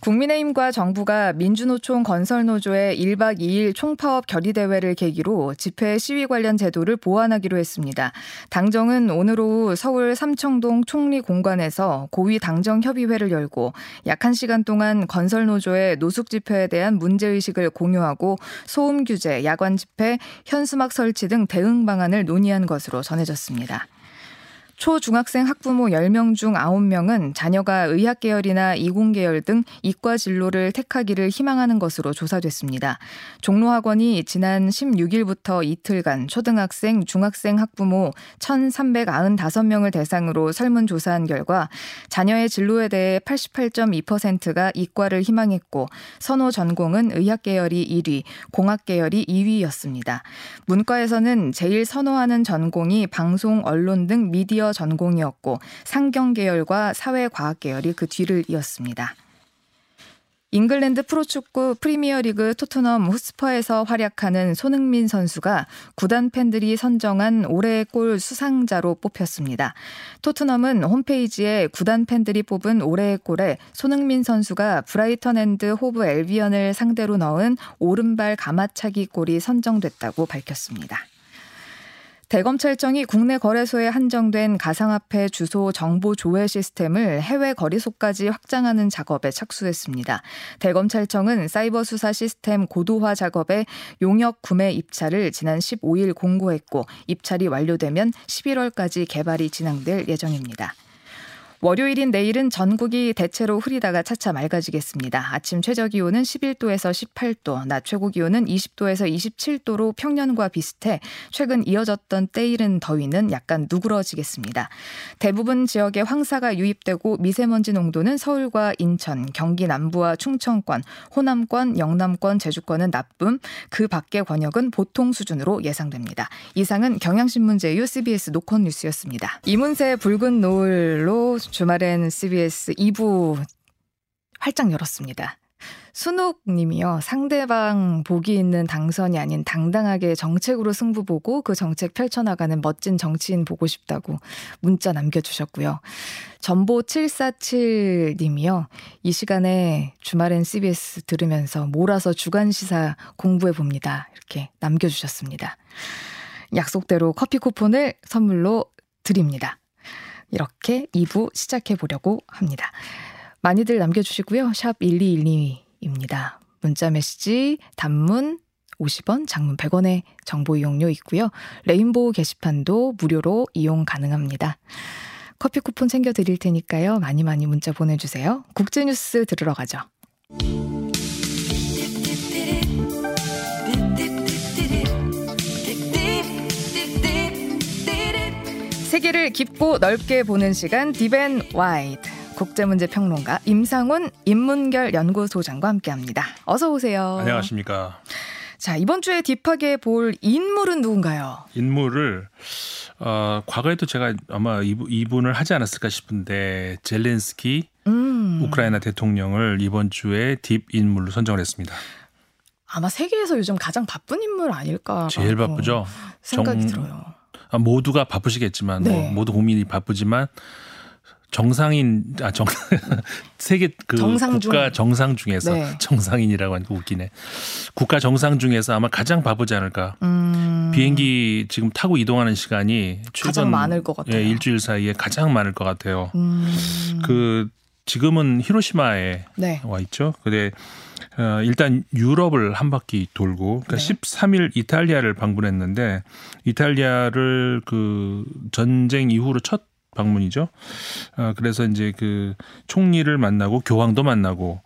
국민의힘과 정부가 민주노총 건설노조의 1박 2일 총파업 결의대회를 계기로 집회 시위 관련 제도를 보완하기로 했습니다. 당정은 오늘 오후 서울 삼청동 총리 공관에서 고위 당정 협의회를 열고 약 1시간 동안 건설노조의 노숙 집회에 대한 문제의식을 공유하고 소음 규제, 야관 집회, 현수막 설치 등 대응 방안을 논의한 것으로 전해졌습니다. 초중학생 학부모 10명 중 9명은 자녀가 의학 계열이나 이공 계열 등 이과 진로를 택하기를 희망하는 것으로 조사됐습니다. 종로학원이 지난 16일부터 이틀간 초등학생, 중학생 학부모 1,395명을 대상으로 설문조사한 결과 자녀의 진로에 대해 88.2%가 이과를 희망했고 선호 전공은 의학 계열이 1위, 공학 계열이 2위였습니다. 문과에서는 제일 선호하는 전공이 방송, 언론 등 미디어 미디어 전공이었고 상경 계열과 사회과학 계열이 그 뒤를 이었습니다. 잉글랜드 프로축구 프리미어리그 토트넘 후스퍼에서 활약하는 손흥민 선수가 구단 팬들이 선정한 올해의 골 수상자로 뽑혔습니다. 토트넘은 홈페이지에 구단 팬들이 뽑은 올해의 골에 손흥민 선수가 브라이턴 앤드 호브 앨비언을 상대로 넣은 오른발 감아차기 골이 선정됐다고 밝혔습니다. 대검찰청이 국내 거래소에 한정된 가상화폐 주소 정보 조회 시스템을 해외 거래소까지 확장하는 작업에 착수했습니다. 대검찰청은 사이버 수사 시스템 고도화 작업에 용역 구매 입찰을 지난 15일 공고했고 입찰이 완료되면 11월까지 개발이 진행될 예정입니다. 월요일인 내일은 전국이 대체로 흐리다가 차차 맑아지겠습니다. 아침 최저 기온은 11도에서 18도, 낮 최고 기온은 20도에서 27도로 평년과 비슷해 최근 이어졌던 때이른 더위는 약간 누그러지겠습니다. 대부분 지역에 황사가 유입되고 미세먼지 농도는 서울과 인천, 경기 남부와 충청권, 호남권, 영남권, 제주권은 나쁨, 그 밖의 권역은 보통 수준으로 예상됩니다. 이상은 경향신문 제휴 CBS 노컷 뉴스였습니다. 이문세 붉은 노을로 주말엔 CBS 2부 활짝 열었습니다. 순욱 님이요. 상대방 복이 있는 당선이 아닌 당당하게 정책으로 승부 보고 그 정책 펼쳐나가는 멋진 정치인 보고 싶다고 문자 남겨주셨고요. 전보 747 님이요. 이 시간에 주말엔 CBS 들으면서 몰아서 주간시사 공부해 봅니다. 이렇게 남겨주셨습니다. 약속대로 커피 쿠폰을 선물로 드립니다. 이렇게 2부 시작해 보려고 합니다. 많이들 남겨주시고요. 샵 1212입니다. 문자 메시지, 단문 50원, 장문 100원의 정보 이용료 있고요. 레인보우 게시판도 무료로 이용 가능합니다. 커피 쿠폰 챙겨 드릴 테니까요. 많이 많이 문자 보내주세요. 국제뉴스 들으러 가죠. 세계를 깊고 넓게 보는 시간 deep and wide 국제문제 평론가 임상훈 인문결 연구소장과 함께합니다. 어서 오세요. 안녕하십니까. 자 이번 주에 deep하게 볼 인물은 누군가요? 인물을 어, 과거에도 제가 아마 이분, 을 하지 않았을까 싶은데 젤렌스키 음. 우크라이나 대통령을 이번 주에 deep 인물로 선정을 했습니다. 아마 세계에서 요즘 가장 바쁜 인물 아닐까? 제일 바쁘죠. 생각이 정, 들어요. 아, 모두가 바쁘시겠지만 뭐 네. 뭐 모두 국민이 바쁘지만 정상인 아 정 세계 그 정상 국가 정상 중에서 네. 정상인이라고 하니까 웃기네. 국가 정상 중에서 아마 가장 바쁘지 않을까. 음. 비행기 지금 타고 이동하는 시간이 가장 많을 것 같아요. 예, 일주일 사이에 가장 많을 것 같아요. 음. 그 지금은 히로시마에 네. 와 있죠. 근데 어, 일단 유럽을 한 바퀴 돌고 그러니까 네. 13일 이탈리아를 방문했는데 이탈리아를 그 전쟁 이후로 첫 방문이죠. 어, 그래서 이제 그 총리를 만나고 교황도 만나고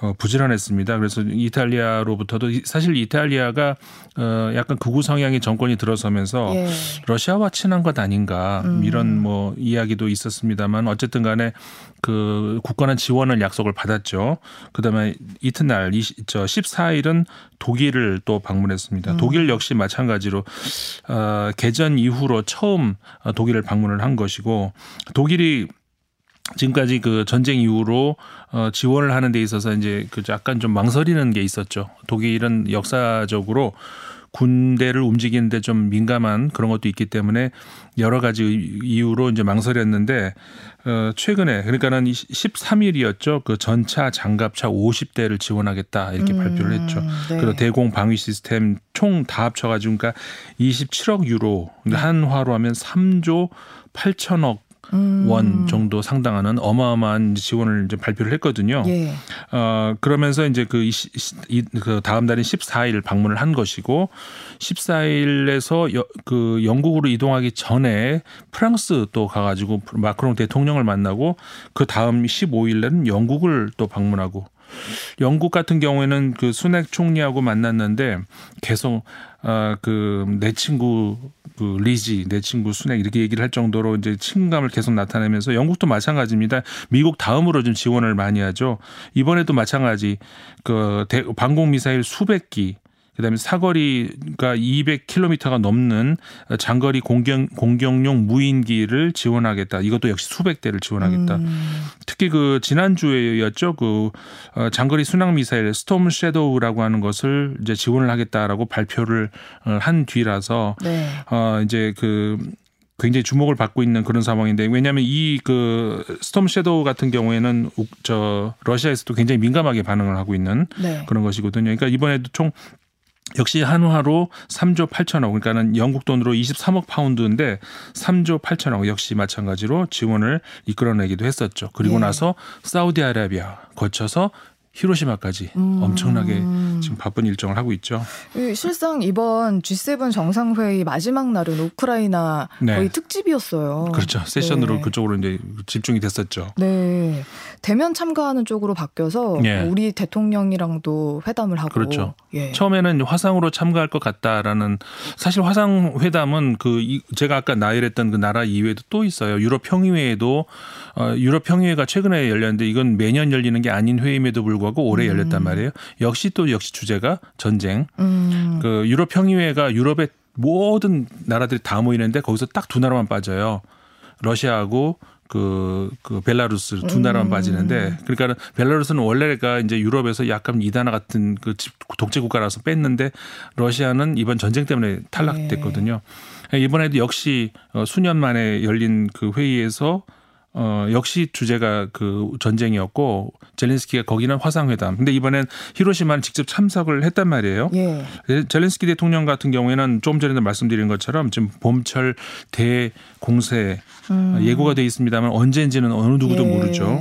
어, 부지런했습니다. 그래서 이탈리아로부터도 사실 이탈리아가 어, 약간 극우 성향의 정권이 들어서면서 예. 러시아와 친한 것 아닌가 음. 이런 뭐 이야기도 있었습니다만 어쨌든 간에 그 국가는 지원을 약속을 받았죠. 그다음에 이튿날 이, 저 14일은 독일을 또 방문했습니다. 음. 독일 역시 마찬가지로 어, 개전 이후로 처음 독일을 방문을 한 것이고 독일이 지금까지 그 전쟁 이후로 어 지원을 하는 데 있어서 이제 그 약간 좀 망설이는 게 있었죠. 독일은 역사적으로 군대를 움직이는데 좀 민감한 그런 것도 있기 때문에 여러 가지 이유로 이제 망설였는데 어 최근에 그러니까는 13일이었죠. 그 전차 장갑차 50대를 지원하겠다 이렇게 음, 발표를 했죠. 네. 그리고 대공 방위 시스템 총 다 합쳐 가지고 그러니까 27억 유로 한화로 하면 3조 8천억 음. 원 정도 상당하는 어마어마한 지원을 이제 발표를 했거든요. 예. 어 그러면서 이제 그, 이, 이, 그 다음 달인 14일 방문을 한 것이고 14일에서 여, 그 영국으로 이동하기 전에 프랑스 또 가가지고 마크롱 대통령을 만나고 그 다음 15일에는 영국을 또 방문하고 영국 같은 경우에는 그 순핵 총리하고 만났는데 계속 어그내 친구 그 리지 내 친구 순핵 이렇게 얘기를 할 정도로 이제 친감을 계속 나타내면서 영국도 마찬가지입니다. 미국 다음으로 좀 지원을 많이 하죠. 이번에도 마찬가지 그 방공 미사일 수백 기 그다음에 사거리가 200km가 넘는 장거리 공경 공격용 무인기를 지원하겠다. 이것도 역시 수백 대를 지원하겠다. 음. 특히 그 지난주에였죠. 그 어, 장거리 순항 미사일 스톰 섀도우라고 하는 것을 이제 지원을 하겠다라고 발표를 어, 한 뒤라서 네. 어 이제 그 굉장히 주목을 받고 있는 그런 상황인데 왜냐하면 이 그 스톰 섀도우 같은 경우에는 저 러시아에서도 굉장히 민감하게 반응을 하고 있는 네. 그런 것이거든요. 그러니까 이번에도 총 역시 한화로 3조 8천억 그러니까는 영국 돈으로 23억 파운드인데 3조 8천억 역시 마찬가지로 지원을 이끌어내기도 했었죠. 그리고 예. 나서 사우디아라비아 거쳐서 히로시마까지 음. 엄청나게 지금 바쁜 일정을 하고 있죠. 실상 이번 G7 정상회의 마지막 날은 우크라이나 네. 거의 특집이었어요. 그렇죠. 세션으로 네. 그쪽으로 이제 집중이 됐었죠. 네. 대면 참가하는 쪽으로 바뀌어서 예. 우리 대통령이랑도 회담을 하고 그렇죠. 예. 처음에는 화상으로 참가할 것 같다라는 사실 화상 회담은 그 제가 아까 나열했던 그 나라 이외에도 또 있어요. 유럽 평의회에도 어 유럽 평의회가 최근에 열렸는데 이건 매년 열리는 게 아닌 회의임에도 불구하고 올해 음. 열렸단 말이에요. 역시 또 역시 주제가 전쟁. 음. 그 유럽 평의회가 유럽의 모든 나라들이 다 모이는데 거기서 딱 두 나라만 빠져요. 러시아하고 그, 그 벨라루스 두 나라만 음. 빠지는데 그러니까 벨라루스는 원래가 이제 유럽에서 약간 이단화 같은 그 독재 국가라서 뺐는데 러시아는 이번 전쟁 때문에 탈락됐거든요. 네. 이번에도 역시 어, 수년 만에 열린 그 회의에서 어, 역시 주제가 그 전쟁이었고 젤렌스키가 거기는 화상회담. 근데 이번엔 히로시마는 직접 참석을 했단 말이에요. 예. 젤렌스키 대통령 같은 경우에는 좀 전에도 말씀드린 것처럼 지금 봄철 대공세 음. 예고가 돼 있습니다만 언제인지는 어느 누구도 예. 모르죠.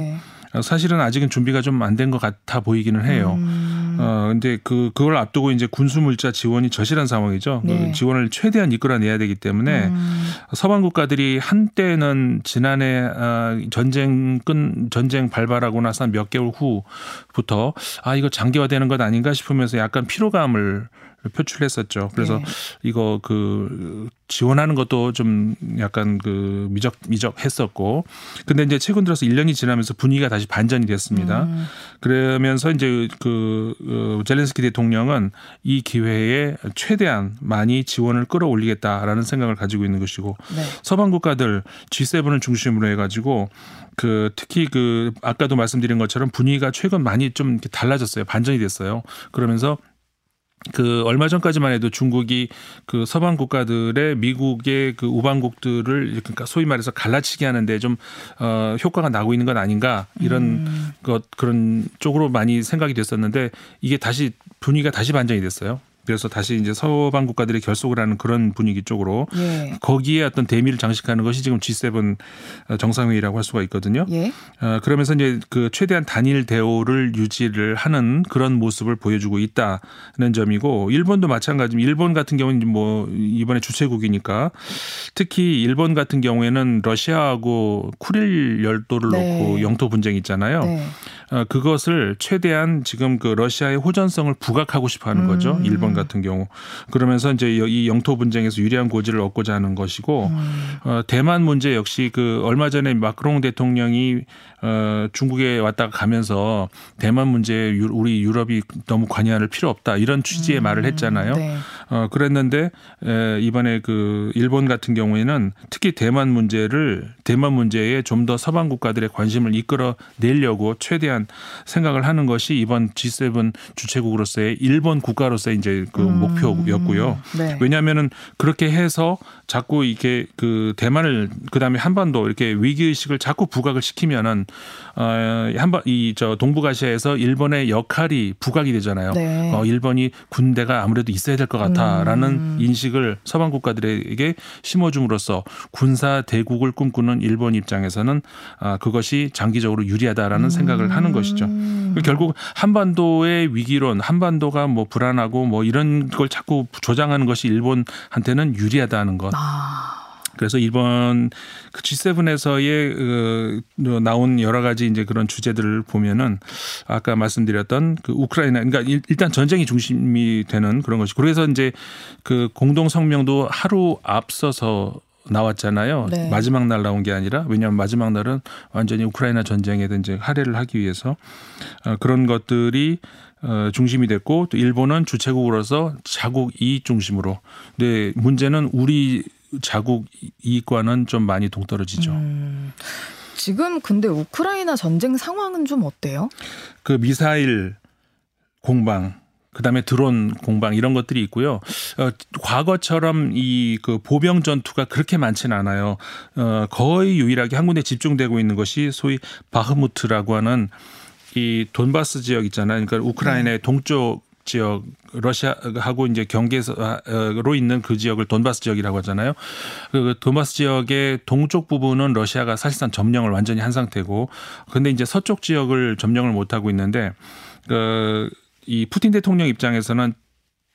사실은 아직은 준비가 좀 안 된 것 같아 보이기는 해요. 음. 어 근데 그 그걸 앞두고 이제 군수 물자 지원이 절실한 상황이죠. 그 네. 그 지원을 최대한 이끌어내야 되기 때문에 음. 서방 국가들이 한때는 지난해 아, 전쟁 끈 전쟁 발발하고 나서 몇 개월 후부터 아 이거 장기화되는 것 아닌가 싶으면서 약간 피로감을 표출했었죠. 그래서 네. 이거 그 지원하는 것도 좀 약간 그 미적 미적했었고 근데 이제 최근 들어서 1년이 지나면서 분위기가 다시 반전이 됐습니다. 음. 그러면서 이제 그 어, 젤렌스키 대통령은 이 기회에 최대한 많이 지원을 끌어올리겠다라는 생각을 가지고 있는 것이고 네. 서방 국가들 G7을 중심으로 해 가지고 그 특히 그 아까도 말씀드린 것처럼 분위기가 최근 많이 좀 달라졌어요. 반전이 됐어요. 그러면서 그 얼마 전까지만 해도 중국이 그 서방 국가들의 미국의 그 우방국들을 그러니까 소위 말해서 갈라치기 하는데 좀어 효과가 나고 있는 건 아닌가 이런 음. 것 그런 쪽으로 많이 생각이 됐었는데 이게 다시 분위기가 다시 반전이 됐어요. 그래서 다시 이제 서방 국가들이 결속을 하는 그런 분위기 쪽으로 예. 거기에 어떤 대미를 장식하는 것이 지금 G7 정상회의라고 할 수가 있거든요. 예. 어, 그러면서 이제 그 최대한 단일 대우를 유지를 하는 그런 모습을 보여주고 있다는 점이고 일본도 마찬가지입니다. 일본 같은 경우는 뭐 이번에 주최국이니까 특히 일본 같은 경우에는 러시아하고 쿠릴 열도를 네. 놓고 영토 분쟁 있잖아요. 네. 어, 그것을 최대한 지금 그 러시아의 호전성을 부각하고 싶어 하는 거죠. 음. 일본 같은 경우. 그러면서 이제 이 영토 분쟁에서 유리한 고지를 얻고자 하는 것이고 음. 어, 대만 문제 역시 그 얼마 전에 마크롱 대통령이 어, 중국에 왔다가 가면서 대만 문제에 우리 유럽이 너무 관여할 필요 없다 이런 취지의 음. 말을 했잖아요. 네. 어 그랬는데 에, 이번에 그 일본 같은 경우에는 특히 대만 문제를 대만 문제에 좀 더 서방 국가들의 관심을 이끌어 내려고 최대한 생각을 하는 것이 이번 G7 주최국으로서의 일본 국가로서의 이제 그 음. 목표였고요. 네. 왜냐하면은 그렇게 해서 자꾸 이게 그 대만을 그다음에 한반도 이렇게 위기 의식을 자꾸 부각을 시키면은 어 한번 이 저 동북아시아에서 일본의 역할이 부각이 되잖아요. 네. 어 일본이 군대가 아무래도 있어야 될 것 같 아라는 음. 인식을 서방 국가들에게 심어줌으로써 군사 대국을 꿈꾸는 일본 입장에서는 아 그것이 장기적으로 유리하다라는 음. 생각을 하는 것이죠. 결국 한반도의 위기론, 한반도가 뭐 불안하고 뭐 이런 걸 자꾸 조장하는 것이 일본한테는 유리하다는 것. 아. 그래서 이번 그 G7에서의 그 나온 여러 가지 이제 그런 주제들을 보면은 아까 말씀드렸던 그 우크라이나 그러니까 일단 전쟁이 중심이 되는 그런 것이 그래서 이제 그 공동 성명도 하루 앞서서 나왔잖아요. 네. 마지막 날 나온 게 아니라 왜냐하면 마지막 날은 완전히 우크라이나 전쟁에 이제 할애를 하기 위해서 어, 그런 것들이 어, 중심이 됐고 또 일본은 주체국으로서 자국 이익 중심으로. 근데 문제는 우리 자국 이익과는 좀 많이 동떨어지죠. 음, 지금 근데 우크라이나 전쟁 상황은 좀 어때요? 그 미사일 공방 그다음에 드론 공방 이런 것들이 있고요. 어, 과거처럼 이 그 보병 전투가 그렇게 많지는 않아요. 어, 거의 유일하게 한 군데 집중되고 있는 것이 소위 바흐무트라고 하는 이 돈바스 지역 있잖아요. 그러니까 우크라이나의 네. 동쪽 지역 러시아하고 이제 경계로 있는 그 지역을 돈바스 지역이라고 하잖아요. 그 돈바스 지역의 동쪽 부분은 러시아가 사실상 점령을 완전히 한 상태고, 근데 이제 서쪽 지역을 점령을 못 하고 있는데 그이 푸틴 대통령 입장에서는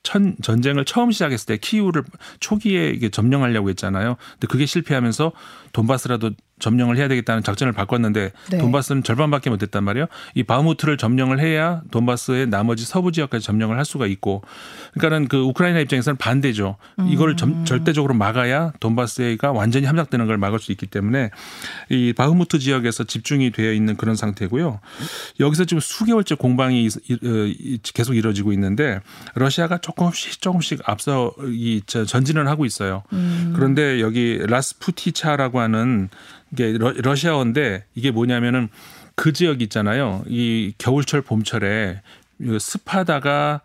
천, 전쟁을 처음 시작했을 때 키우를 초기에 이게 점령하려고 했잖아요. 근데 그게 실패하면서 돈바스라도 점령을 해야 되겠다는 작전을 바꿨는데 네. 돈바스는 절반밖에 못했단 말이에요. 이 바흐무트를 점령을 해야 돈바스의 나머지 서부 지역까지 점령을 할 수가 있고, 그러니까는 그 우크라이나 입장에서는 반대죠. 이걸 점, 음. 절대적으로 막아야 돈바스가 완전히 함락되는 걸 막을 수 있기 때문에 이 바흐무트 지역에서 집중이 되어 있는 그런 상태고요. 여기서 지금 수개월째 공방이 어, 계속 이루어지고 있는데 러시아가 조금씩 조금씩 앞서 이 전진을 하고 있어요. 음. 그런데 여기 라스푸티차라고 하는 이게 러시아어인데 이게 뭐냐면은 그 지역 있잖아요. 이 겨울철 봄철에 습하다가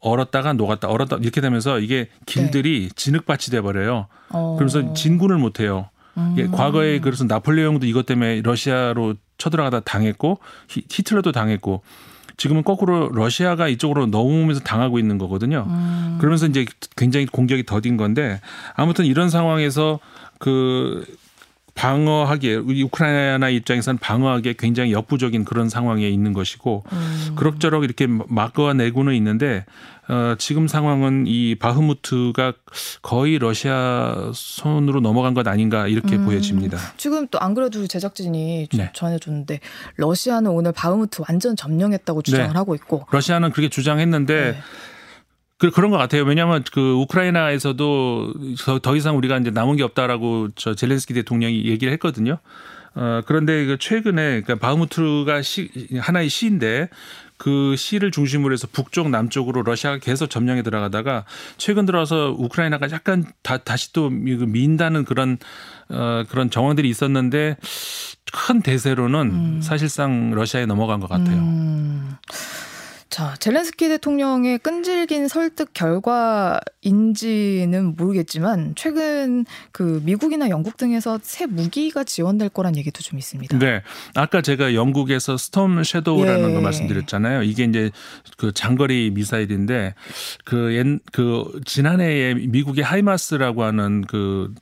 얼었다가 녹았다 얼었다 이렇게 되면서 이게 길들이 네. 진흙밭이 돼 버려요. 어. 그러면서 진군을 못 해요. 음. 과거에 그래서 나폴레옹도 이것 때문에 러시아로 쳐들어가다 당했고 히틀러도 당했고 지금은 거꾸로 러시아가 이쪽으로 넘어오면서 당하고 있는 거거든요. 음. 그러면서 이제 굉장히 공격이 더딘 건데 아무튼 이런 상황에서 그 방어하기에 우리 우크라이나 입장에서는 방어하기에 굉장히 역부족인 그런 상황에 있는 것이고 음. 그럭저럭 이렇게 막아내고는 있는데 어, 지금 상황은 이 바흐무트가 거의 러시아 손으로 넘어간 것 아닌가 이렇게 음. 보여집니다. 지금 또 안 그래도 제작진이 네. 전해줬는데 러시아는 오늘 바흐무트 완전 점령했다고 주장을 네. 하고 있고 러시아는 그렇게 주장했는데 네. 그, 그런 것 같아요. 왜냐하면 그 우크라이나에서도 더 이상 우리가 이제 남은 게 없다라고 저 젤렌스키 대통령이 얘기를 했거든요. 어, 그런데 그 최근에 그러니까 바흐무트가 시, 하나의 시인데 그 시를 중심으로 해서 북쪽 남쪽으로 러시아가 계속 점령에 들어가다가 최근 들어서 우크라이나가 약간 다, 다시 또 민다는 그런 어, 그런 정황들이 있었는데 큰 대세로는 음. 사실상 러시아에 넘어간 것 같아요. 음. 자, 젤렌스키 대통령의 끈질긴 설득 결과인지는 모르겠지만 최근 그 미국이나 영국 등에서 새 무기가 지원될 거란 얘기도 좀 있습니다. 네. 아까 제가 영국에서 스톰 섀도우라는 예. 거 말씀드렸잖아요. 이게 이제 그 장거리 미사일인데 그, 옛, 그 지난해에 미국의 하이마스라고 하는 그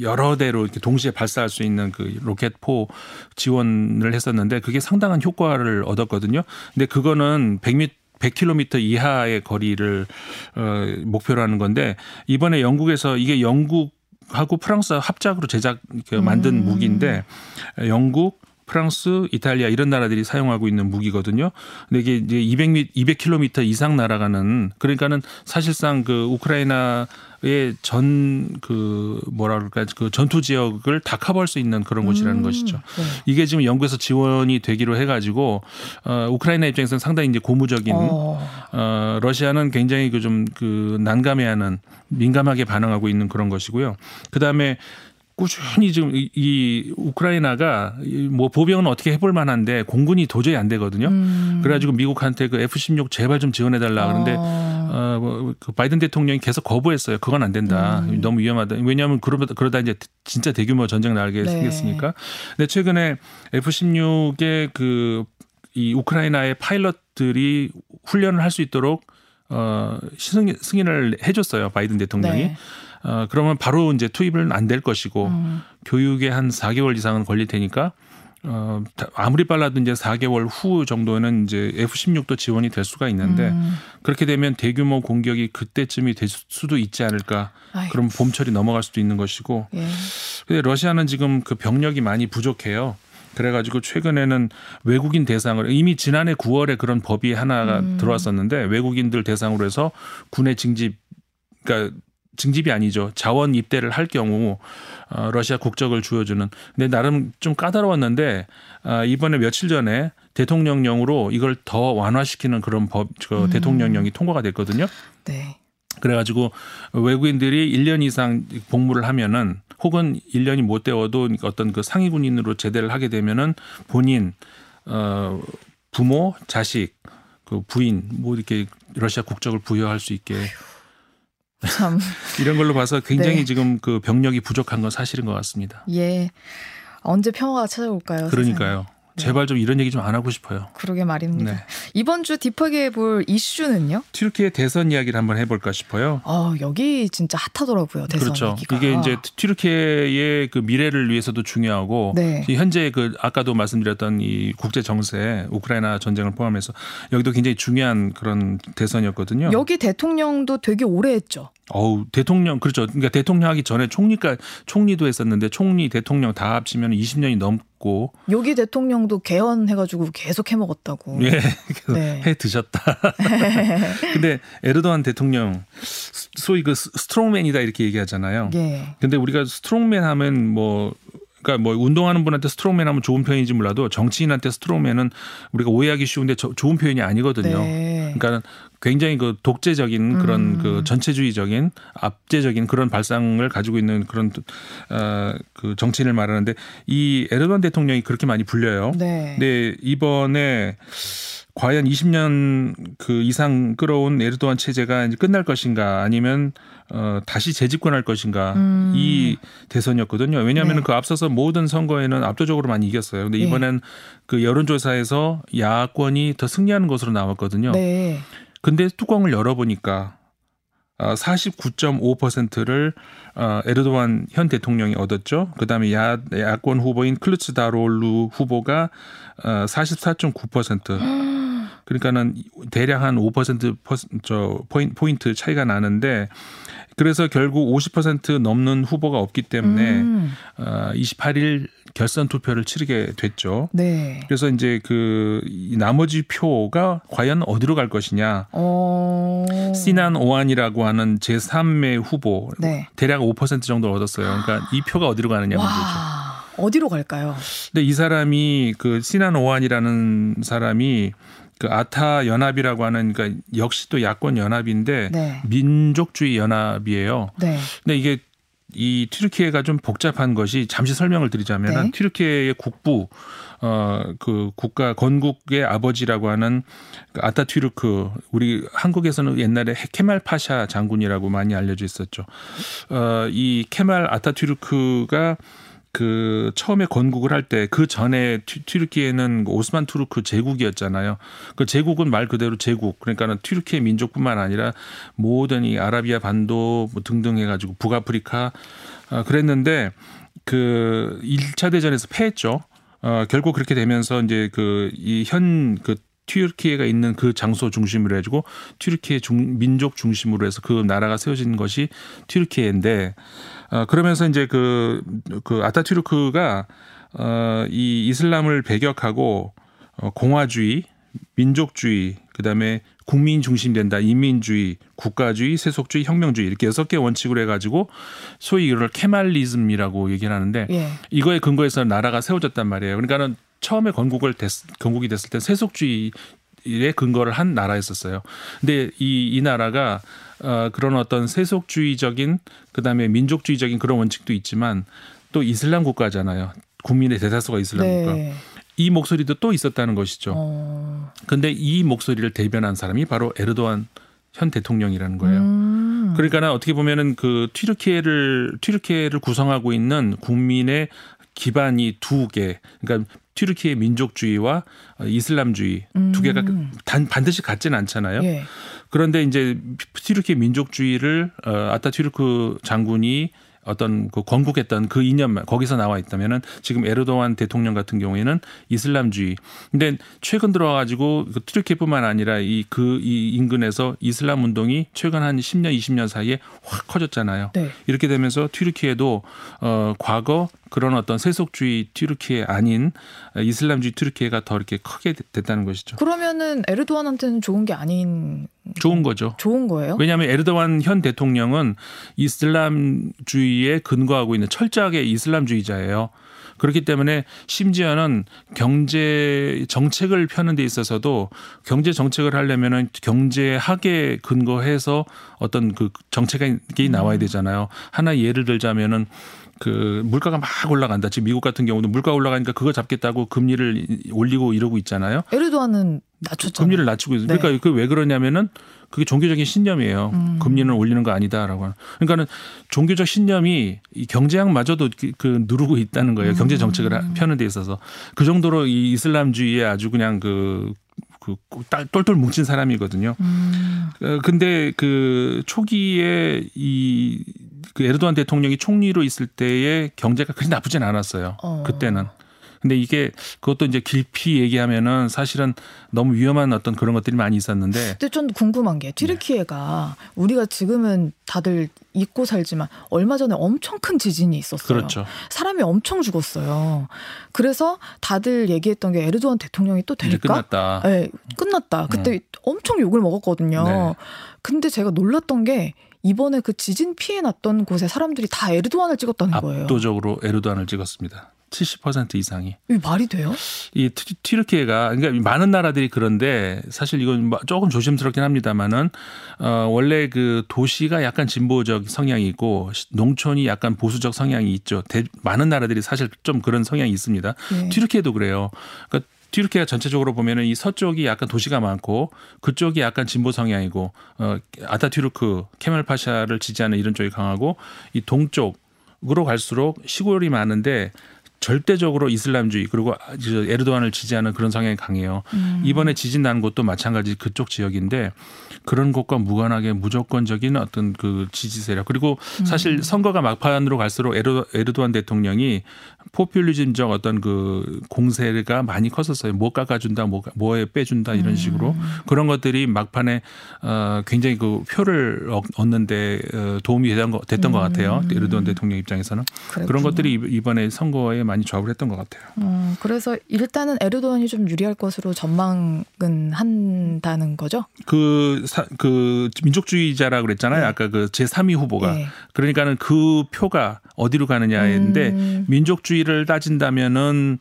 여러 대로 이렇게 동시에 발사할 수 있는 그 로켓포 지원을 했었는데 그게 상당한 효과를 얻었거든요. 근데 그거는 100m 100km 이하의 거리를 어 목표로 하는 건데 이번에 영국에서 이게 영국 하고 프랑스 합작으로 제작 그 만든 음. 무기인데 영국 프랑스, 이탈리아 이런 나라들이 사용하고 있는 무기거든요. 근데 이게 이제 200미 200km 이상 날아가는 그러니까는 사실상 그 우크라이나 의 전 그 뭐라 그럴까 그 전투 지역을 다 커버할 수 있는 그런 곳이라는 음, 것이죠. 네. 이게 지금 영국에서 지원이 되기로 해가지고 어 우크라이나 입장에서는 상당히 이제 고무적인 어, 어 러시아는 굉장히 그 좀그 그 난감해하는 민감하게 반응하고 있는 그런 것이고요. 그 다음에 꾸준히 지금 이, 우크라이나가 뭐 보병은 어떻게 해볼 만한데 공군이 도저히 안 되거든요. 음. 그래가지고 미국한테 그 F-16 제발 좀 지원해달라 그런데 어. 어, 뭐, 그 바이든 대통령이 계속 거부했어요. 그건 안 된다. 음. 너무 위험하다. 왜냐하면 그러다, 그러다 이제 진짜 대규모 전쟁 나게 네. 생겼으니까. 근데 최근에 F-16의 그 이 우크라이나의 파일럿들이 훈련을 할 수 있도록 어, 승인, 승인을 해줬어요. 바이든 대통령이. 네. 어, 그러면 바로 이제 투입은 안 될 것이고 음. 교육에 한 4개월 이상은 걸릴 테니까 어, 아무리 빨라도 이제 4개월 후 정도는 이제 F-16도 지원이 될 수가 있는데 음. 그렇게 되면 대규모 공격이 그때쯤이 될 수도 있지 않을까. 아이고. 그럼 봄철이 넘어갈 수도 있는 것이고. 예. 근데 러시아는 지금 그 병력이 많이 부족해요. 그래가지고 최근에는 외국인 대상으로 이미 지난해 9월에 그런 법이 하나가 음. 들어왔었는데 외국인들 대상으로 해서 군의 징집 그러니까 징집이 아니죠. 자원 입대를 할 경우 어, 러시아 국적을 주어주는. 근데 나름 좀 까다로웠는데 어, 이번에 며칠 전에 대통령령으로 이걸 더 완화시키는 그런 법, 그 음. 대통령령이 통과가 됐거든요. 네. 그래가지고 외국인들이 1년 이상 복무를 하면은 혹은 1년이 못 되어도 어떤 그 상위 군인으로 제대를 하게 되면은 본인 어 부모, 자식, 그 부인 뭐 이렇게 러시아 국적을 부여할 수 있게 참 이런 걸로 봐서 굉장히 네. 지금 그 병력이 부족한 건 사실인 것 같습니다. 예. 언제 평화가 찾아올까요? 그러니까요. 네. 제발 좀 이런 얘기 좀 안 하고 싶어요. 그러게 말입니다. 네. 이번 주 딥하게 볼 이슈는요? 튀르키의 대선 이야기를 한번 해볼까 싶어요. 어, 여기 진짜 핫하더라고요. 대선 그렇죠. 얘기가. 이게 이제 튀르키의 그 미래를 위해서도 중요하고 네. 현재 그 아까도 말씀드렸던 이 국제 정세, 우크라이나 전쟁을 포함해서 여기도 굉장히 중요한 그런 대선이었거든요. 여기 대통령도 되게 오래 했죠. 어우 대통령 그렇죠. 그러니까 대통령 하기 전에 총리가 총리도 했었는데 총리 대통령 다 합치면 20년이 넘 고 여기 대통령도 개헌해가지고 계속 해 먹었다고. 예, 네. 해 드셨다. 근데 에르도안 대통령 소위 그 strongman이다 이렇게 얘기하잖아요. 예. 근데 우리가 strongman 하면 뭐 그러니까 뭐 운동하는 분한테 strongman 하면 좋은 표현인지 몰라도 정치인한테 strongman은 우리가 오해하기 쉬운데 저, 좋은 표현이 아니거든요. 네. 그러니까 굉장히 그 독재적인 그런 음. 그 전체주의적인 압제적인 그런 발상을 가지고 있는 그런 어그 정치인을 말하는데 이 에르도안 대통령이 그렇게 많이 불려요. 네. 근데 이번에 과연 20년 그 이상 끌어온 에르도안 체제가 이제 끝날 것인가 아니면 어 다시 재집권할 것인가 음. 이 대선이었거든요. 왜냐하면 네. 그 앞서서 모든 선거에는 압도적으로 많이 이겼어요. 근데 네. 이번엔 네. 그 여론조사에서 야권이 더 승리하는 것으로 나왔거든요. 네. 근데 뚜껑을 열어보니까 49.5%를 어, 에르도안 현 대통령이 얻었죠. 그다음에 야, 야권 후보인 클루츠다롤루 후보가 44.9%. 그러니까는 대략 한 5%저 포인트 차이가 나는데 그래서 결국 50% 넘는 후보가 없기 때문에 음. 어, 28일 결선 투표를 치르게 됐죠. 네. 그래서 이제 그 나머지 표가 과연 어디로 갈 것이냐. 어... 시난 오안이라고 하는 제3의 후보 네. 대략 5% 정도를 얻었어요. 그러니까 이 표가 어디로 가느냐 문제죠. 어디로 갈까요? 근데 이 사람이 그 시난 오안이라는 사람이 그 아타 연합이라고 하는 그러니까 역시 또 야권 연합인데 네. 민족주의 연합이에요. 네. 근데 이게 이 튀르키예가 좀 복잡한 것이 잠시 설명을 드리자면 네. 튀르키예의 국부 어그 국가 건국의 아버지라고 하는 그 아타튀르크 우리 한국에서는 옛날에 케말 파샤 장군이라고 많이 알려져 있었죠. 어이 케말 아타튀르크가 그 처음에 건국을 할 때 그 전에 튀르키예는 오스만 투르크 제국이었잖아요. 그 제국은 말 그대로 제국. 그러니까는 튀르키예 민족뿐만 아니라 모든 이 아라비아 반도 뭐 등등 해가지고 북아프리카 어, 그랬는데 그 1차 대전에서 패했죠. 어, 결국 그렇게 되면서 이제 그 이 현그 튀르키예가 있는 그 장소 중심으로 해주고 튀르키예 중, 민족 중심으로 해서 그 나라가 세워진 것이 튀르키예인데 어, 그러면서 이제 그, 그 아타튀르크가 어, 이 이슬람을 배격하고 어, 공화주의, 민족주의, 그다음에 국민 중심된다, 인민주의, 국가주의, 세속주의, 혁명주의 이렇게 여섯 개 원칙으로 해가지고 소위 이걸 케말리즘이라고 얘기를 하는데 예. 이거에 근거해서 나라가 세워졌단 말이에요. 그러니까는 처음에 건국을 됐, 건국이 됐을 때 세속주의 에 근거를 한 나라였었어요. 근데 이, 이 나라가 어, 그런 어떤 세속주의적인 그다음에 민족주의적인 그런 원칙도 있지만 또 이슬람 국가잖아요. 국민의 대다수가 이슬람 네. 국가. 이 목소리도 또 있었다는 것이죠. 어. 근데 이 목소리를 대변한 사람이 바로 에르도안 현 대통령이라는 거예요. 음. 그러니까는 어떻게 보면은 그 튀르키예를 튀르키예를 구성하고 있는 국민의 기반이 두 개. 그러니까 튀르키예 민족주의와 이슬람주의 음. 두 개가 단, 반드시 같지는 않잖아요. 예. 그런데 이제 튀르키예 민족주의를 어, 아타튀르크 장군이 어떤 그 건국했던 그 이념만 거기서 나와 있다면은 지금 에르도안 대통령 같은 경우에는 이슬람주의. 근데 최근 들어와가지고 그 튀르키예뿐만 아니라 이 그이 그 이 인근에서 이슬람 운동이 최근 한 10년 20년 사이에 확 커졌잖아요. 네. 이렇게 되면서 튀르키예도 어 과거 그런 어떤 세속주의 튀르키예 아닌 이슬람주의 튀르키예가 더 이렇게 크게 됐다는 것이죠. 그러면은 에르도안한테는 좋은 게 아닌 좋은 거죠. 좋은 거예요? 왜냐하면 에르도안 현 대통령은 이슬람주의에 근거하고 있는 철저하게 이슬람주의자예요. 그렇기 때문에 심지어는 경제 정책을 펴는 데 있어서도 경제 정책을 하려면은 경제학에 근거해서 어떤 그 정책이 나와야 되잖아요. 하나 예를 들자면은 그 물가가 막 올라간다. 지금 미국 같은 경우도 물가 올라가니까 그거 잡겠다고 금리를 올리고 이러고 있잖아요. 에르도안은 낮췄죠. 금리를 낮추고 있어요. 네. 그러니까 그 왜 그러냐면은 그게 종교적인 신념이에요. 음. 금리는 올리는 거 아니다라고. 그러니까는 종교적 신념이 이 경제학마저도 그, 그 누르고 있다는 거예요. 경제 정책을 음. 펴는 데 있어서 그 정도로 이 이슬람주의에 아주 그냥 그그 똘똘 뭉친 사람이거든요. 음. 어, 근데 그 초기에 이 그 에르도안 대통령이 총리로 있을 때의 경제가 그리 나쁘진 않았어요. 어. 그때는. 근데 이게 그것도 이제 길피 얘기하면은 사실은 너무 위험한 어떤 그런 것들이 많이 있었는데. 근데 좀 궁금한 게 튀르키예가 네. 우리가 지금은 다들 잊고 살지만 얼마 전에 엄청 큰 지진이 있었어요. 그렇죠. 사람이 엄청 죽었어요. 그래서 다들 얘기했던 게 에르도안 대통령이 또 될까? 끝났다. 네, 끝났다. 그때 음. 엄청 욕을 먹었거든요. 네. 근데 제가 놀랐던 게 이번에 그 지진 피해 났던 곳에 사람들이 다 에르도안을 찍었다는 거예요. 압도적으로 에르도안을 찍었습니다. 70% 이상이. 이 말이 돼요? 이 튀르키예가 그러니까 많은 나라들이 그런데 사실 이건 뭐 조금 조심스럽긴 합니다만은 어 원래 그 도시가 약간 진보적 성향이 있고 농촌이 약간 보수적 성향이 있죠. 대, 많은 나라들이 사실 좀 그런 성향이 있습니다. 네. 튀르키예도 그래요. 그러니까 튀르키예 전체적으로 보면은 이 서쪽이 약간 도시가 많고 그쪽이 약간 진보 성향이고 어 아타튀르크 케멜 파샤를 지지하는 이런 쪽이 강하고 이 동쪽 으로 갈수록 시골이 많은데 절대적으로 이슬람주의 그리고 에르도안을 지지하는 그런 성향이 강해요. 음. 이번에 지진 난 곳도 마찬가지 그쪽 지역인데 그런 곳과 무관하게 무조건적인 어떤 그 지지 세력 그리고 사실 음. 선거가 막판으로 갈수록 에르, 에르도안 대통령이 포퓰리즘적 어떤 그 공세가 많이 컸었어요. 뭐 깎아준다, 뭐, 뭐에 빼준다 이런 식으로 음. 그런 것들이 막판에 어 굉장히 그 표를 얻는데 어, 도움이 됐던 것, 음. 것 같아요. 에르도안 대통령 입장에서는 그랬구나. 그런 것들이 이번에 선거에 많이 조합을 했던 것 같아요. 음, 그래서 일단은 에르도안이 좀 유리할 것으로 전망은 한다는 거죠? 그, 사, 그 민족주의자라 그랬잖아요. 네. 아까 그 제3위 후보가. 네. 그러니까는 그 표가 어디로 가느냐인데 음. 민족주의를 따진다면은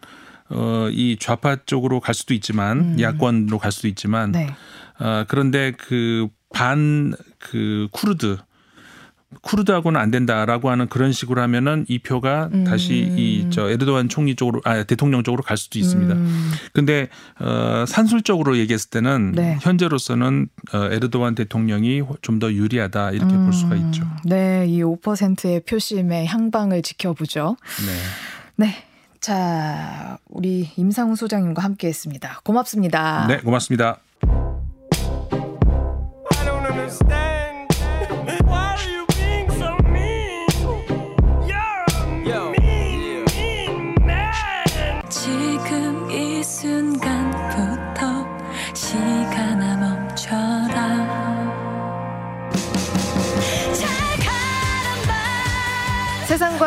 어, 이 좌파 쪽으로 갈 수도 있지만 음. 야권으로 갈 수도 있지만 네. 어, 그런데 그 반그 그 쿠르드 쿠르드하고는 안 된다라고 하는 그런 식으로 하면은 이 표가 음. 다시 이 저 에르도안 총리 쪽으로 아 대통령 쪽으로 갈 수도 있습니다. 음. 근데 어 산술적으로 얘기했을 때는 네. 현재로서는 어 에르도안 대통령이 좀 더 유리하다 이렇게 음. 볼 수가 음. 있죠. 네, 이 5%의 표심의 향방을 지켜보죠. 네. 네. 자, 우리 임상훈 소장님과 함께 했습니다. 고맙습니다. 네, 고맙습니다.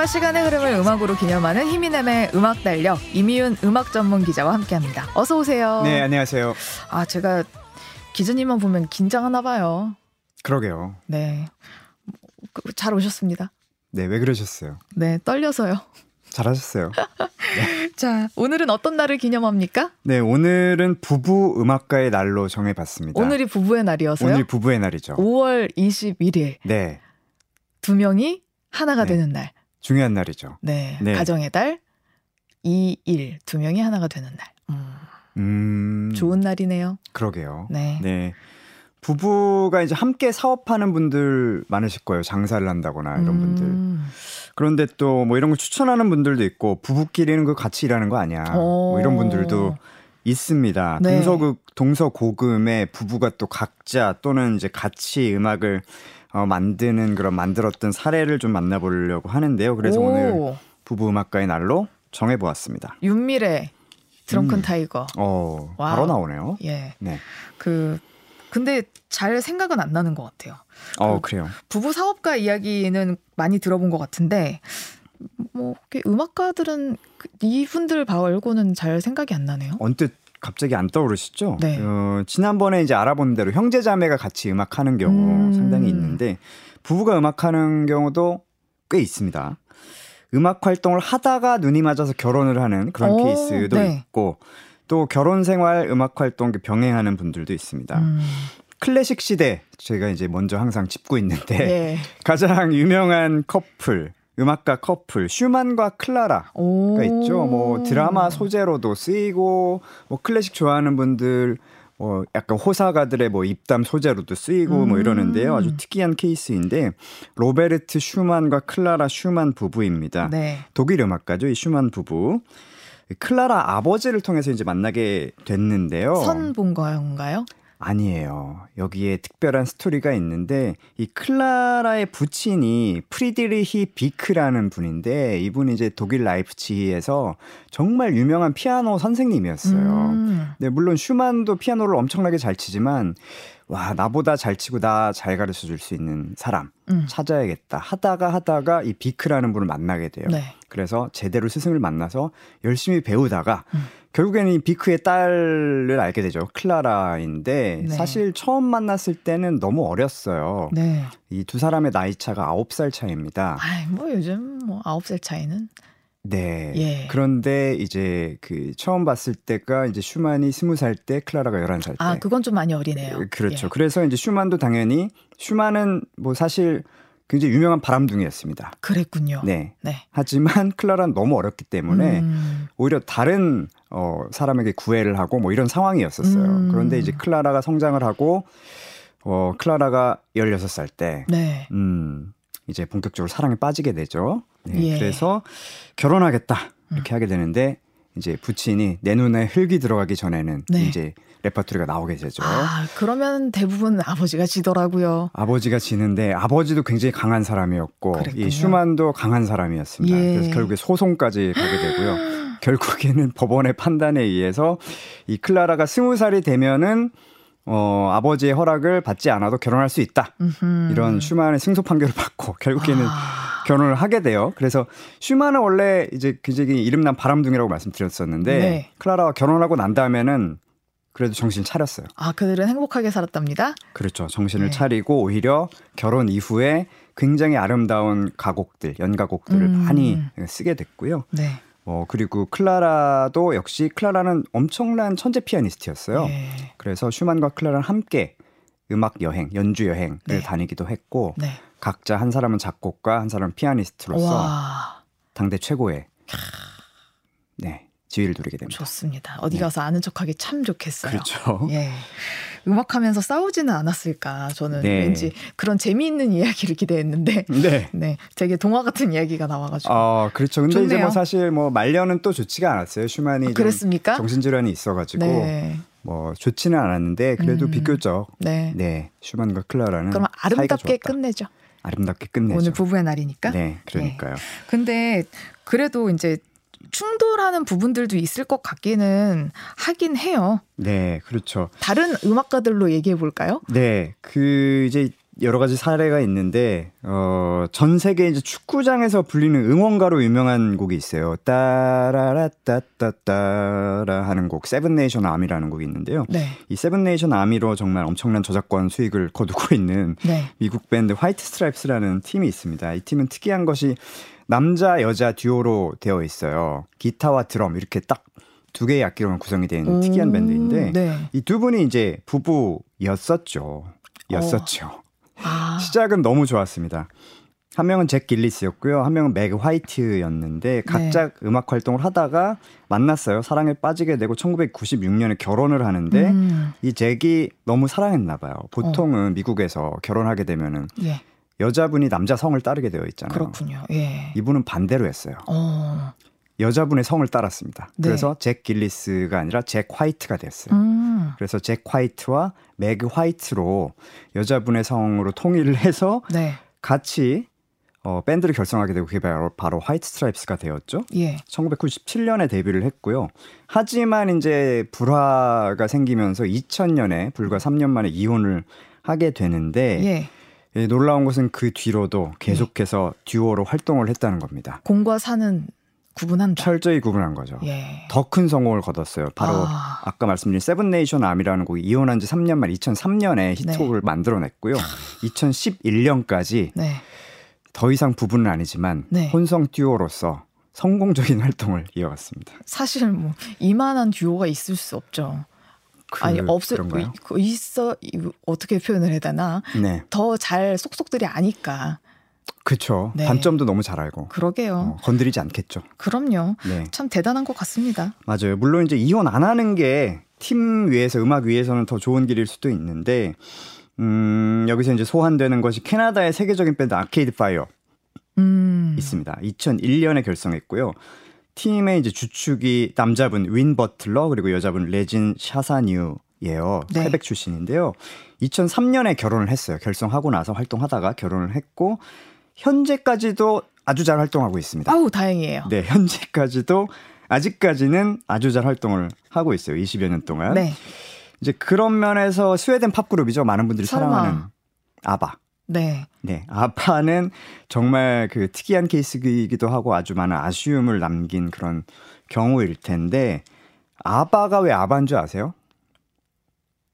세대와 시간의 흐름을 음악으로 기념하는 히미넴의 음악 달력 이미윤 음악 전문 기자와 함께합니다. 어서 오세요. 네, 안녕하세요. 아 제가 기자님만 보면 긴장하나 봐요. 그러게요. 네, 그, 잘 오셨습니다. 네, 왜 그러셨어요? 네, 떨려서요. 잘하셨어요. 네. 자, 오늘은 어떤 날을 기념합니까? 네, 오늘은 부부 음악가의 날로 정해봤습니다. 오늘이 부부의 날이어서요? 오늘 부부의 날이죠. 5월 21일. 네. 두 명이 하나가 네. 되는 날. 중요한 날이죠. 네. 네. 가정의 달 2일 두 명이 하나가 되는 날. 음. 음. 좋은 날이네요. 그러게요. 네. 네. 부부가 이제 함께 사업하는 분들 많으실 거예요. 장사를 한다거나 이런 음. 분들. 그런데 또 뭐 이런 걸 추천하는 분들도 있고 부부끼리는 그 같이 일하는 거 아니야. 뭐 이런 분들도 있습니다. 네. 동서극 동서고금의 부부가 또 각자 또는 이제 같이 음악을 어, 만드는 그런 만들었던 사례를 좀 만나보려고 하는데요. 그래서 오. 늘 부부 음악가의 날로 정해보았습니다. 윤미래 드렁큰 음. 타이거. 어, wow. 바로 나오네요. 예. 네. 그 근데 잘 생각은 안 나는 것 같아요. 어, 그 그래요. 부부 사업가 이야기는 많이 들어본 것 같은데 뭐 음악가들은 그 이분들 말고는 잘 생각이 안 나네요. 언뜻 갑자기 안 떠오르시죠? 네. 어, 지난번에 이제 알아본 대로 형제자매가 같이 음악하는 경우 음. 상당히 있는데 부부가 음악하는 경우도 꽤 있습니다. 음악 활동을 하다가 눈이 맞아서 결혼을 하는 그런 오, 케이스도 네. 있고 또 결혼 생활 음악 활동 병행하는 분들도 있습니다. 음. 클래식 시대 제가 이제 먼저 항상 짚고 있는데 네. 가장 유명한 커플 음악가 커플 슈만과 클라라가 있죠. 뭐 드라마 소재로도 쓰이고 뭐 클래식 좋아하는 분들 뭐 약간 호사가들의 뭐 입담 소재로도 쓰이고 음. 뭐 이러는데요. 아주 특이한 케이스인데 로베르트 슈만과 클라라 슈만 부부입니다. 네. 독일 음악가죠. 이 슈만 부부. 클라라 아버지를 통해서 이제 만나게 됐는데요. 선본거인가요? 아니에요. 여기에 특별한 스토리가 있는데 이 클라라의 부친이 프리드리히 비크라는 분인데 이분이 이제 독일 라이프치히에서 정말 유명한 피아노 선생님이었어요. 음. 네, 물론 슈만도 피아노를 엄청나게 잘 치지만 와 나보다 잘 치고 나 잘 가르쳐 줄 수 있는 사람 음. 찾아야겠다 하다가 하다가 이 비크라는 분을 만나게 돼요. 네. 그래서 제대로 스승을 만나서 열심히 배우다가 음. 결국에는 이 비크의 딸을 알게 되죠. 클라라인데 네. 사실 처음 만났을 때는 너무 어렸어요. 네. 이 두 사람의 나이 차가 9살 차이입니다. 아, 뭐 요즘 뭐 9살 차이는 네. 예. 그런데 이제 그 처음 봤을 때가 이제 슈만이 20살 때 클라라가 11살 때. 아, 그건 좀 많이 어리네요. 그렇죠. 예. 그래서 이제 슈만도 당연히 슈만은 뭐 사실 굉장히 유명한 바람둥이였습니다. 그랬군요. 네. 네. 하지만 클라라는 너무 어렸기 때문에 음. 오히려 다른 어 사람에게 구애를 하고 뭐 이런 상황이었었어요. 음. 그런데 이제 클라라가 성장을 하고 어 클라라가 16살 때 네. 음 이제 본격적으로 사랑에 빠지게 되죠. 네, 예. 그래서 결혼하겠다 이렇게 음. 하게 되는데 이제 부친이 내 눈에 흙이 들어가기 전에는 네. 이제 레퍼토리가 나오게 되죠. 아, 그러면 대부분 아버지가 지더라고요. 아버지가 지는데 아버지도 굉장히 강한 사람이었고 그랬군요. 이 슈만도 강한 사람이었습니다. 예. 그래서 결국에 소송까지 가게 되고요. 결국에는 법원의 판단에 의해서 이 클라라가 스무 살이 되면은 어, 아버지의 허락을 받지 않아도 결혼할 수 있다. 음흠. 이런 슈만의 승소 판결을 받고 결국에는 아. 결혼을 하게 돼요. 그래서 슈만은 원래 이제 굉장히 이름난 바람둥이라고 말씀드렸었는데 네. 클라라와 결혼하고 난 다음에는 그래도 정신 차렸어요. 아, 그들은 행복하게 살았답니다. 그렇죠. 정신을 네. 차리고 오히려 결혼 이후에 굉장히 아름다운 가곡들, 연가곡들을 음. 많이 쓰게 됐고요. 네. 어, 그리고 클라라도 역시 클라라는 엄청난 천재 피아니스트였어요. 네. 그래서 슈만과 클라라는 함께 음악 여행, 연주 여행을 네. 다니기도 했고 네. 각자 한 사람은 작곡가, 한 사람은 피아니스트로서 와. 당대 최고의 네, 지위를 누리게 됩니다. 좋습니다. 어디 네. 가서 아는 척하기 참 좋겠어요. 그렇죠. 예. 음악하면서 싸우지는 않았을까. 저는 네. 왠지 그런 재미있는 이야기를 기대했는데, 네, 네, 되게 동화 같은 이야기가 나와가지고. 아, 그렇죠. 근데 좋네요. 이제 뭐 사실 뭐 말년은 또 좋지가 않았어요. 슈만이 아, 그랬습니까? 정신질환이 있어가지고. 네. 뭐 좋지는 않았는데 그래도 음. 비교적 네. 네 슈만과 클라라는 그럼 아름답게 끝내죠. 아름답게 끝내죠. 오늘 부부의 날이니까. 네, 그러니까요. 네. 근데 그래도 이제 충돌하는 부분들도 있을 것 같기는 하긴 해요. 네, 그렇죠. 다른 음악가들로 얘기해 볼까요? 네, 그 이제 여러 가지 사례가 있는데 어, 전 세계 이제 축구장에서 불리는 응원가로 유명한 곡이 있어요. 따라라따따따라 하는 곡 Seven Nation Army라는 곡이 있는데요. 네. 이 Seven Nation Army로 정말 엄청난 저작권 수익을 거두고 있는 네. 미국 밴드 White Stripes라는 팀이 있습니다. 이 팀은 특이한 것이 남자 여자 듀오로 되어 있어요. 기타와 드럼 이렇게 딱 두 개의 악기로만 구성이 되어 있는 특이한 밴드인데 네. 이 두 분이 이제 부부였었죠. 였었죠. 어. 아. 시작은 너무 좋았습니다. 한 명은 잭 길리스였고요. 한 명은 매그 화이트였는데 각자 네. 음악 활동을 하다가 만났어요. 사랑에 빠지게 되고 1996년에 결혼을 하는데 음. 이 잭이 너무 사랑했나 봐요. 보통은 어. 미국에서 결혼하게 되면은 예. 여자분이 남자 성을 따르게 되어 있잖아요. 그렇군요. 예. 이분은 반대로 했어요. 어. 여자분의 성을 따랐습니다. 네. 그래서 잭 길리스가 아니라 잭 화이트가 됐어요. 음. 그래서 잭 화이트와 매그 화이트로 여자분의 성으로 통일을 해서 네. 같이 어, 밴드를 결성하게 되고 그게 바로, 바로 White Stripes가 되었죠. 예. 1997년에 데뷔를 했고요. 하지만 이제 불화가 생기면서 2000년에 불과 3년 만에 이혼을 하게 되는데 예. 예, 놀라운 것은 그 뒤로도 계속해서 예. 듀오로 활동을 했다는 겁니다. 공과 사는 구분한다. 철저히 구분한 거죠. 예. 더 큰 성공을 거뒀어요. 바로 아까 말씀드린 Seven Nation Army라는 곡이 이혼한 지 3년 만 2003년에 히트곡을 네. 만들어냈고요. 2011년까지 네. 더 이상 부부는 아니지만 네. 혼성 듀오로서 성공적인 활동을 이어갔습니다. 사실 뭐 이만한 듀오가 있을 수 없죠. 그, 아니 없을 그, 그 있어 어떻게 표현을 해야 되나 네. 더잘 속속들이 아니까 그렇죠. 네. 단점도 너무 잘 알고. 그러게요. 어, 건드리지 않겠죠. 그럼요. 네. 참 대단한 것 같습니다. 맞아요. 물론 이제 이혼 안 하는 게 팀 위에서 음악 위에서는 더 좋은 길일 수도 있는데 음, 여기서 이제 소환되는 것이 캐나다의 세계적인 밴드 Arcade Fire 음. 있습니다. 2001년에 결성했고요. 팀의 이제 주축이 남자분 윈 버틀러 그리고 여자분 레진 샤사뉴예요. 네. 퀘벡 출신인데요. 2003년에 결혼을 했어요. 결성하고 나서 활동하다가 결혼을 했고 현재까지도 아주 잘 활동하고 있습니다. 아우 다행이에요. 네, 현재까지도 아직까지는 아주 잘 활동을 하고 있어요. 20여 년 동안. 네. 이제 그런 면에서 스웨덴 팝 그룹이죠. 많은 분들이 설마. 사랑하는 아바. 네. 네. 아바는 정말 그 특이한 케이스이기도 하고 아주 많은 아쉬움을 남긴 그런 경우일 텐데 아바가 왜 아바인 줄 아세요?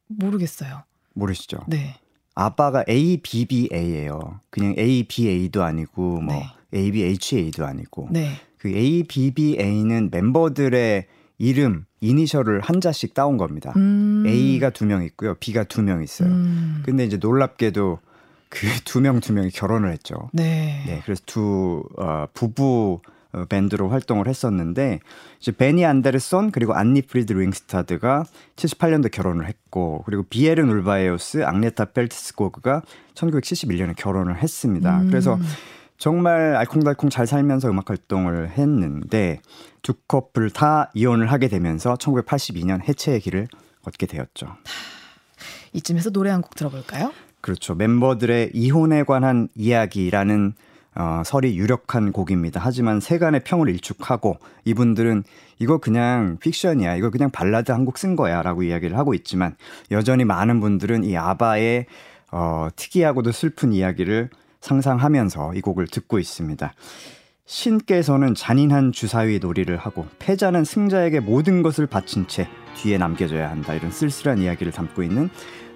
모르겠어요. 모르시죠? 네. 아빠가 ABBA예요. 그냥 ABA도 아니고 뭐 네. ABHA도 아니고. 네. 그 ABBA는 멤버들의 이름, 이니셜을 한자씩 따온 겁니다. 음. A가 두 명 있고요. B가 두 명 있어요. 음. 근데 이제 놀랍게도 그 두 명 두 명이 결혼을 했죠. 네. 네. 그래서 두 어, 부부 어, 밴드로 활동을 했었는데 이제 베니 안데르손 그리고 안니 프리드 링스타드가 78년도 결혼을 했고 그리고 비에른 울바에우스 앙네타 펠트스코그가 1971년에 결혼을 했습니다. 음. 그래서 정말 알콩달콩 잘 살면서 음악 활동을 했는데 두 커플 다 이혼을 하게 되면서 1982년 해체의 길을 걷게 되었죠. 이쯤에서 노래 한 곡 들어볼까요? 그렇죠. 멤버들의 이혼에 관한 이야기라는 어, 설이 유력한 곡입니다. 하지만 세간의 평을 일축하고 이분들은 이거 그냥 픽션이야. 이거 그냥 발라드 한 곡 쓴 거야. 라고 이야기를 하고 있지만 여전히 많은 분들은 이 아바의 어, 특이하고도 슬픈 이야기를 상상하면서 이 곡을 듣고 있습니다. 신께서는 잔인한 주사위 놀이를 하고 패자는 승자에게 모든 것을 바친 채 뒤에 남겨져야 한다. 이런 쓸쓸한 이야기를 담고 있는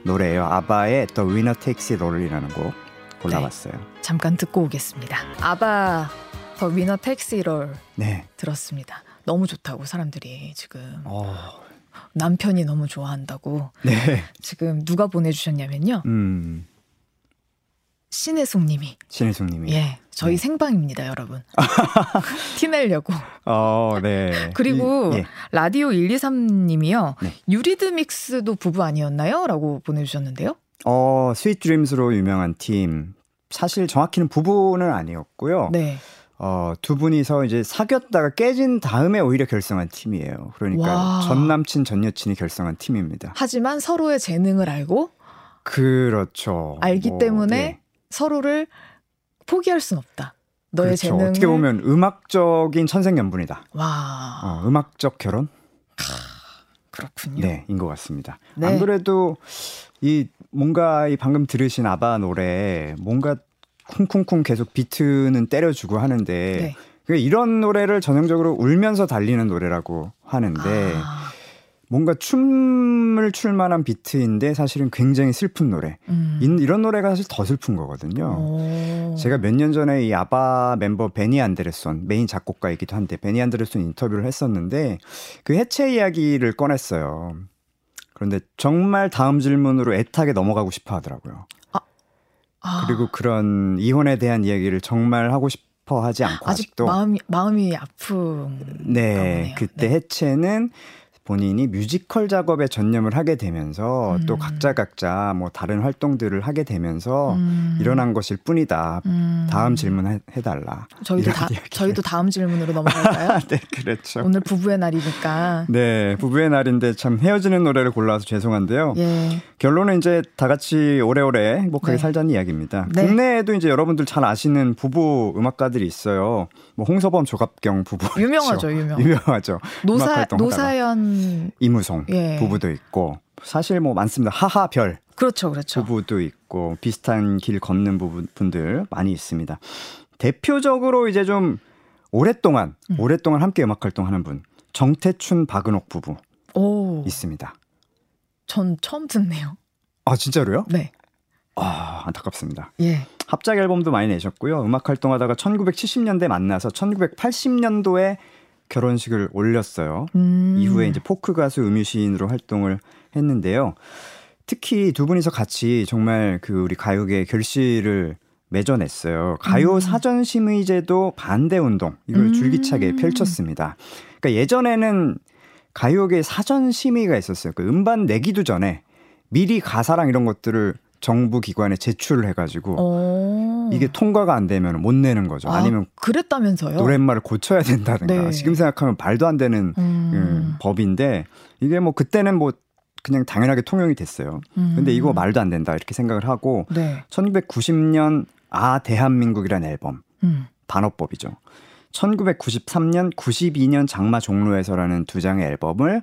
노래예요. 아바의 The Winner Takes It All이라는 곡. 골라봤어요. 네, 잠깐 듣고 오겠습니다. 아바 더 위너 텍시롤 네. 들었습니다. 너무 좋다고 사람들이 지금 어... 남편이 너무 좋아한다고 네. 지금 누가 보내주셨냐면요. 음... 신혜숙님이. 신혜숙님이. 예. 저희 네. 생방입니다, 여러분. 티 내려고. 어, 네. 그리고 이, 예. 라디오 123님이요. 네. Eurythmics도 부부 아니었나요? 라고 보내주셨는데요. 어, Sweet Dreams로 유명한 팀. 사실 정확히는 부부는 아니었고요. 네. 어, 두 분이서 이제 사귀었다가 깨진 다음에 오히려 결성한 팀이에요. 그러니까 와. 전 남친, 전 여친이 결성한 팀입니다. 하지만 서로의 재능을 알고 그렇죠. 알기 뭐, 때문에 네. 서로를 포기할 순 없다. 너의 그렇죠. 재능을 어떻게 보면 음악적인 천생연분이다. 와. 어, 음악적 결혼? 그렇군요. 네, 인 것 같습니다. 네. 안 그래도 이 뭔가 이 방금 들으신 아바 노래 뭔가 쿵쿵쿵 계속 비트는 때려주고 하는데 네. 이런 노래를 전형적으로 울면서 달리는 노래라고 하는데 아. 뭔가 춤을 출 만한 비트인데 사실은 굉장히 슬픈 노래. 음. 이런 노래가 사실 더 슬픈 거거든요. 오. 제가 몇 년 전에 이 ABBA 멤버 베니 안데르손 메인 작곡가이기도 한데 베니 안데르손 인터뷰를 했었는데 그 해체 이야기를 꺼냈어요. 그런데 정말 다음 질문으로 애타게 넘어가고 싶어 하더라고요. 아. 아. 그리고 그런 이혼에 대한 이야기를 정말 하고 싶어 하지 않고 아직 아직도 마음이 마음이 아픈 네, 그때 네. 해체는 본인이 뮤지컬 작업에 전념을 하게 되면서 음. 또 각자 각자 뭐 다른 활동들을 하게 되면서 음. 일어난 것일 뿐이다. 음. 다음 질문 해, 해달라. 저희도 다, 저희도 다음 질문으로 넘어갈까요? 네, 그렇죠. 오늘 부부의 날이니까. 네, 부부의 날인데 참 헤어지는 노래를 골라서 죄송한데요. 예. 결론은 이제 다 같이 오래오래 행복하게 네. 살자는 이야기입니다. 네. 국내에도 이제 여러분들 잘 아시는 부부 음악가들이 있어요. 뭐 홍서범 조갑경 부부 유명하죠, 유명. 유명하죠. 노사 노사연 이무송 예. 부부도 있고 사실 뭐 많습니다. 하하별 그렇죠, 그렇죠. 부부도 있고 비슷한 길 걷는 부분들 많이 있습니다. 대표적으로 이제 좀 오랫동안 음. 오랫동안 함께 음악 활동하는 분 정태춘 박은옥 부부 오. 있습니다. 전 처음 듣네요. 아 진짜로요? 네. 아 안타깝습니다. 예. 합작 앨범도 많이 내셨고요. 음악 활동하다가 1970년대 만나서 1980년도에 결혼식을 올렸어요. 음. 이후에 이제 포크 가수 음유 시인으로 활동을 했는데요. 특히 두 분이서 같이 정말 그 우리 가요계 결실을 맺어냈어요. 가요 음. 사전 심의제도 반대 운동 이걸 음. 줄기차게 펼쳤습니다. 그러니까 예전에는 가요계 사전 심의가 있었어요. 그 음반 내기도 전에 미리 가사랑 이런 것들을 정부 기관에 제출을 해가지고 오. 이게 통과가 안 되면 못 내는 거죠. 아, 니면 그랬다면서요? 노랫말을 고쳐야 된다든가. 네. 지금 생각하면 말도 안 되는 음. 음, 법인데 이게 뭐 그때는 뭐 그냥 당연하게 통용이 됐어요. 음. 근데 이거 말도 안 된다 이렇게 생각을 하고 네. 1990년 아 대한민국이라는 앨범 음. 반어법이죠. 1993년 92년 장마 종로에서라는 두 장의 앨범을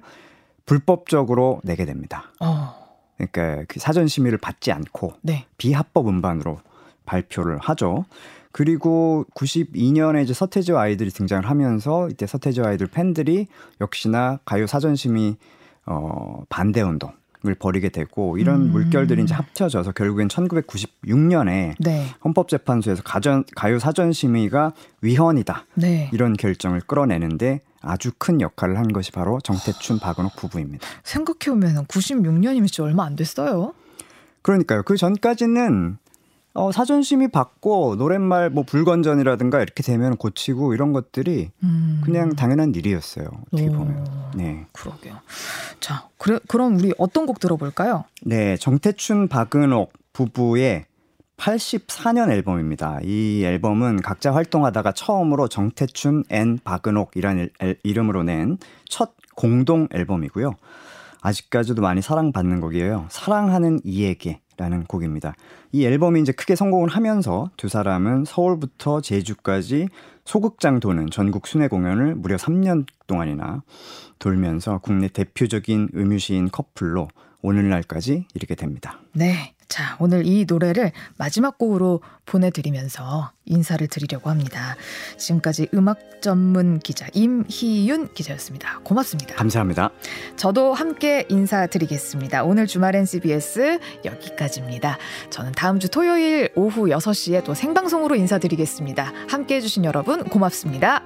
불법적으로 내게 됩니다. 어. 그러니까 그 사전 심의를 받지 않고 네. 비합법 음반으로 발표를 하죠. 그리고 92년에 이제 서태지와 아이들이 등장을 하면서 이때 서태지와 아이들 팬들이 역시나 가요 사전 심의 어 반대 운동 을 벌이게 되고 이런 음. 물결들이 이제 합쳐져서 결국엔 1996년에 네. 헌법재판소에서 가전, 가요 사전 심의가 위헌이다 네. 이런 결정을 끌어내는데 아주 큰 역할을 한 것이 바로 정태춘 박은옥 부부입니다. 생각해보면 96년이면 진짜 얼마 안 됐어요. 그러니까요. 그 전까지는 어, 사전심의 받고 노랫말 뭐 불건전이라든가 이렇게 되면 고치고 이런 것들이 음. 그냥 당연한 일이었어요. 어떻게 보면. 네. 그러게요. 자, 그래, 그럼 우리 어떤 곡 들어볼까요? 네, 정태춘 박은옥 부부의 84년 앨범입니다. 이 앨범은 각자 활동하다가 처음으로 정태춘 and 박은옥이라는 이름으로 낸 첫 공동 앨범이고요. 아직까지도 많이 사랑받는 곡이에요. 사랑하는 이에게라는 곡입니다. 이 앨범이 이제 크게 성공을 하면서 두 사람은 서울부터 제주까지 소극장 도는 전국 순회 공연을 무려 3년 동안이나 돌면서 국내 대표적인 음유시인 커플로 오늘날까지 이르게 됩니다. 네. 자, 오늘 이 노래를 마지막 곡으로 보내드리면서 인사를 드리려고 합니다. 지금까지 음악 전문 기자 임희윤 기자였습니다. 고맙습니다. 감사합니다. 저도 함께 인사드리겠습니다. 오늘 주말엔 CBS 여기까지입니다. 저는 다음 주 토요일 오후 6시에 또 생방송으로 인사드리겠습니다. 함께 해주신 여러분 고맙습니다.